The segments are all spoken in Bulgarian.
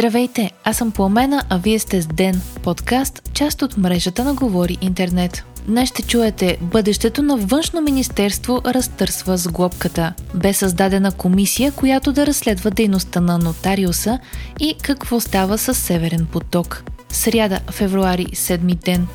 Здравейте, аз съм Пламена, а вие сте с Ден, подкаст, част от мрежата на Говори Интернет. Днес ще чуете бъдещето на външно министерство разтърсва с глобката. Бе създадена комисия, която да разследва дейността на нотариуса и какво става с Северен поток. Сряда, февруари, седми ден.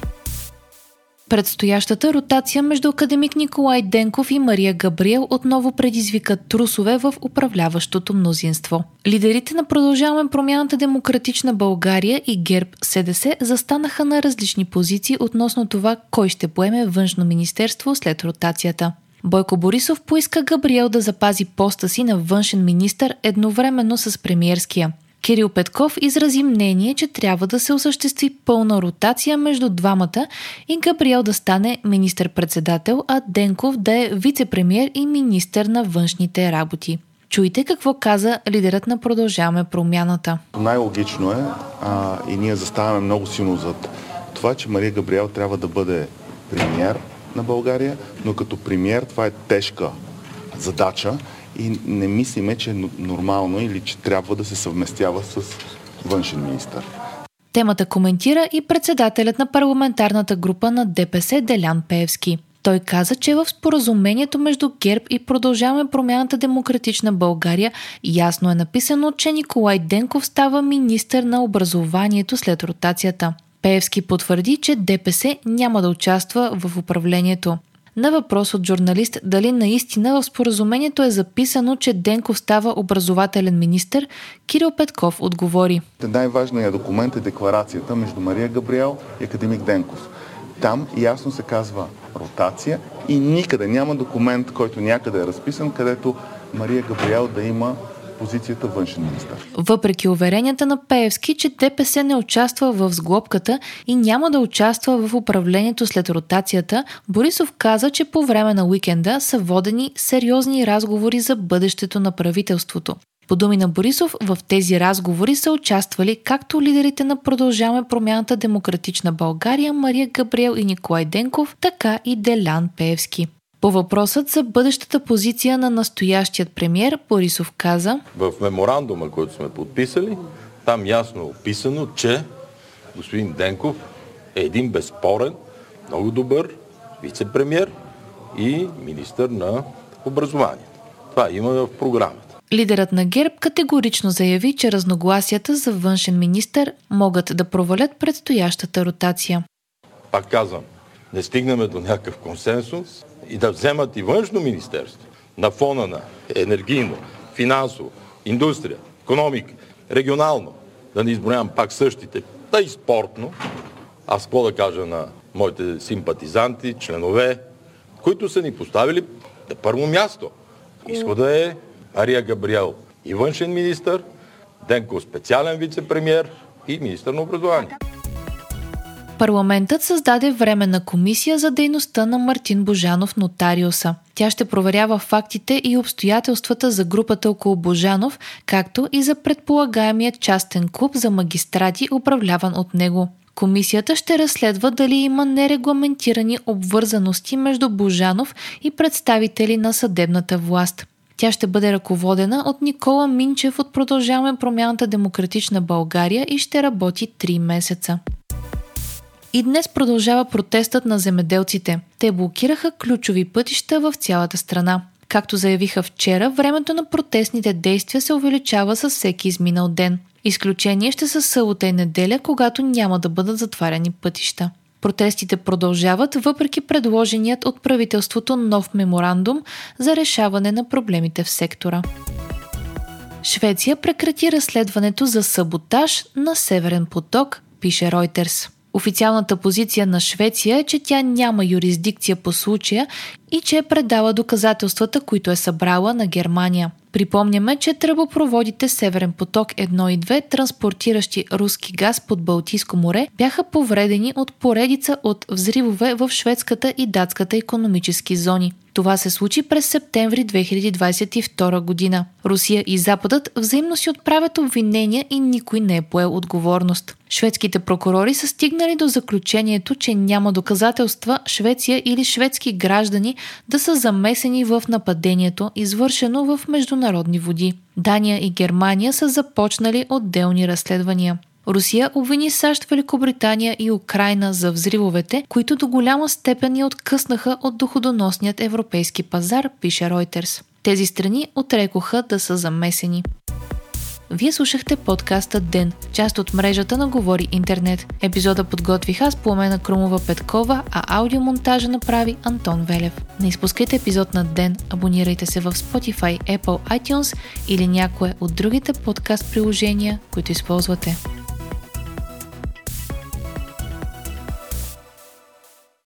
Предстоящата ротация между академик Николай Денков и Мария Габриел отново предизвикат трусове в управляващото мнозинство. Лидерите на Продължаваме промяната Демократична България и ГЕРБ СДС застанаха на различни позиции относно това кой ще поеме външно министерство след ротацията. Бойко Борисов поиска Габриел да запази поста си на външен министр едновременно с премиерския – Кирил Петков изрази мнение, че трябва да се осъществи пълна ротация между двамата и Габриел да стане министър-председател, а Денков да е вице-премьер и министър на външните работи. Чуйте какво каза лидерът на Продължаваме промяната. Най-логично е а, и ние заставаме много силно зад това, че Мария Габриел трябва да бъде премьер на България, но като премьер това е тежка задача и не мислиме, че е нормално или че трябва да се съвместява с външен министр. Темата коментира и председателят на парламентарната група на ДПС Делян Пеевски. Той каза, че в споразумението между ГЕРБ и Продължаваме промяната Демократична България ясно е написано, че Николай Денков става министър на образованието след ротацията. Пеевски потвърди, че ДПС няма да участва в управлението. На въпрос от журналист дали наистина в споразумението е записано, че Денков става образователен министр, Кирил Петков отговори. Най-важният документ е декларацията между Мария Габриел и академик Денков. Там ясно се казва ротация и никъде няма документ, който някъде е разписан, където Мария Габриел да има позицията външен министр. Въпреки уверенията на Пеевски, че ДПС не участва в сглобката и няма да участва в управлението след ротацията, Борисов каза, че по време на уикенда са водени сериозни разговори за бъдещето на правителството. По думи на Борисов, в тези разговори са участвали както лидерите на Продължаваме промяната Демократична България Мария Габриел и Николай Денков, така и Делян Пеевски. По въпросът за бъдещата позиция на настоящият премьер, Борисов каза В меморандума, който сме подписали, там ясно е описано, че господин Денков е един безспорен, много добър вице-премьер и министър на образованието. Това има в програмата. Лидерът на ГЕРБ категорично заяви, че разногласията за външен министр могат да провалят предстоящата ротация. Пак казвам, не стигнем до някакъв консенсус, и да вземат и външно министерство на фона на енергийно, финансово, индустрия, економика, регионално, да не изброявам пак същите, да и спортно, аз какво да кажа на моите симпатизанти, членове, които са ни поставили на първо място. Изхода е Ария Габриел и външен министр, Денко специален вице-премьер и министър на образование. Парламентът създаде временна комисия за дейността на Мартин Божанов нотариуса. Тя ще проверява фактите и обстоятелствата за групата около Божанов, както и за предполагаемия частен клуб за магистрати, управляван от него. Комисията ще разследва дали има нерегламентирани обвързаности между Божанов и представители на съдебната власт. Тя ще бъде ръководена от Никола Минчев от Продължаваме промяната Демократична България и ще работи 3 месеца. И днес продължава протестът на земеделците. Те блокираха ключови пътища в цялата страна. Както заявиха вчера, времето на протестните действия се увеличава с всеки изминал ден. Изключение ще са събота и неделя, когато няма да бъдат затваряни пътища. Протестите продължават въпреки предложеният от правителството нов меморандум за решаване на проблемите в сектора. Швеция прекрати разследването за саботаж на Северен поток, пише Reuters. Официалната позиция на Швеция е, че тя няма юрисдикция по случая и че е предала доказателствата, които е събрала на Германия. Припомняме, че тръбопроводите Северен поток 1 и 2, транспортиращи руски газ под Балтийско море, бяха повредени от поредица от взривове в шведската и датската економически зони. Това се случи през септември 2022 година. Русия и Западът взаимно си отправят обвинения и никой не е поел отговорност. Шведските прокурори са стигнали до заключението, че няма доказателства Швеция или шведски граждани да са замесени в нападението, извършено в международни води. Дания и Германия са започнали отделни разследвания. Русия обвини САЩ, Великобритания и Украина за взривовете, които до голяма степен я откъснаха от доходоносният европейски пазар, пише Reuters. Тези страни отрекоха да са замесени. Вие слушахте подкаста Ден, част от мрежата на Говори Интернет. Епизода подготвих аз Пламена Крумова Петкова, а аудиомонтажа направи Антон Велев. Не изпускайте епизод на Ден, абонирайте се в Spotify, Apple, iTunes или някое от другите подкаст приложения, които използвате.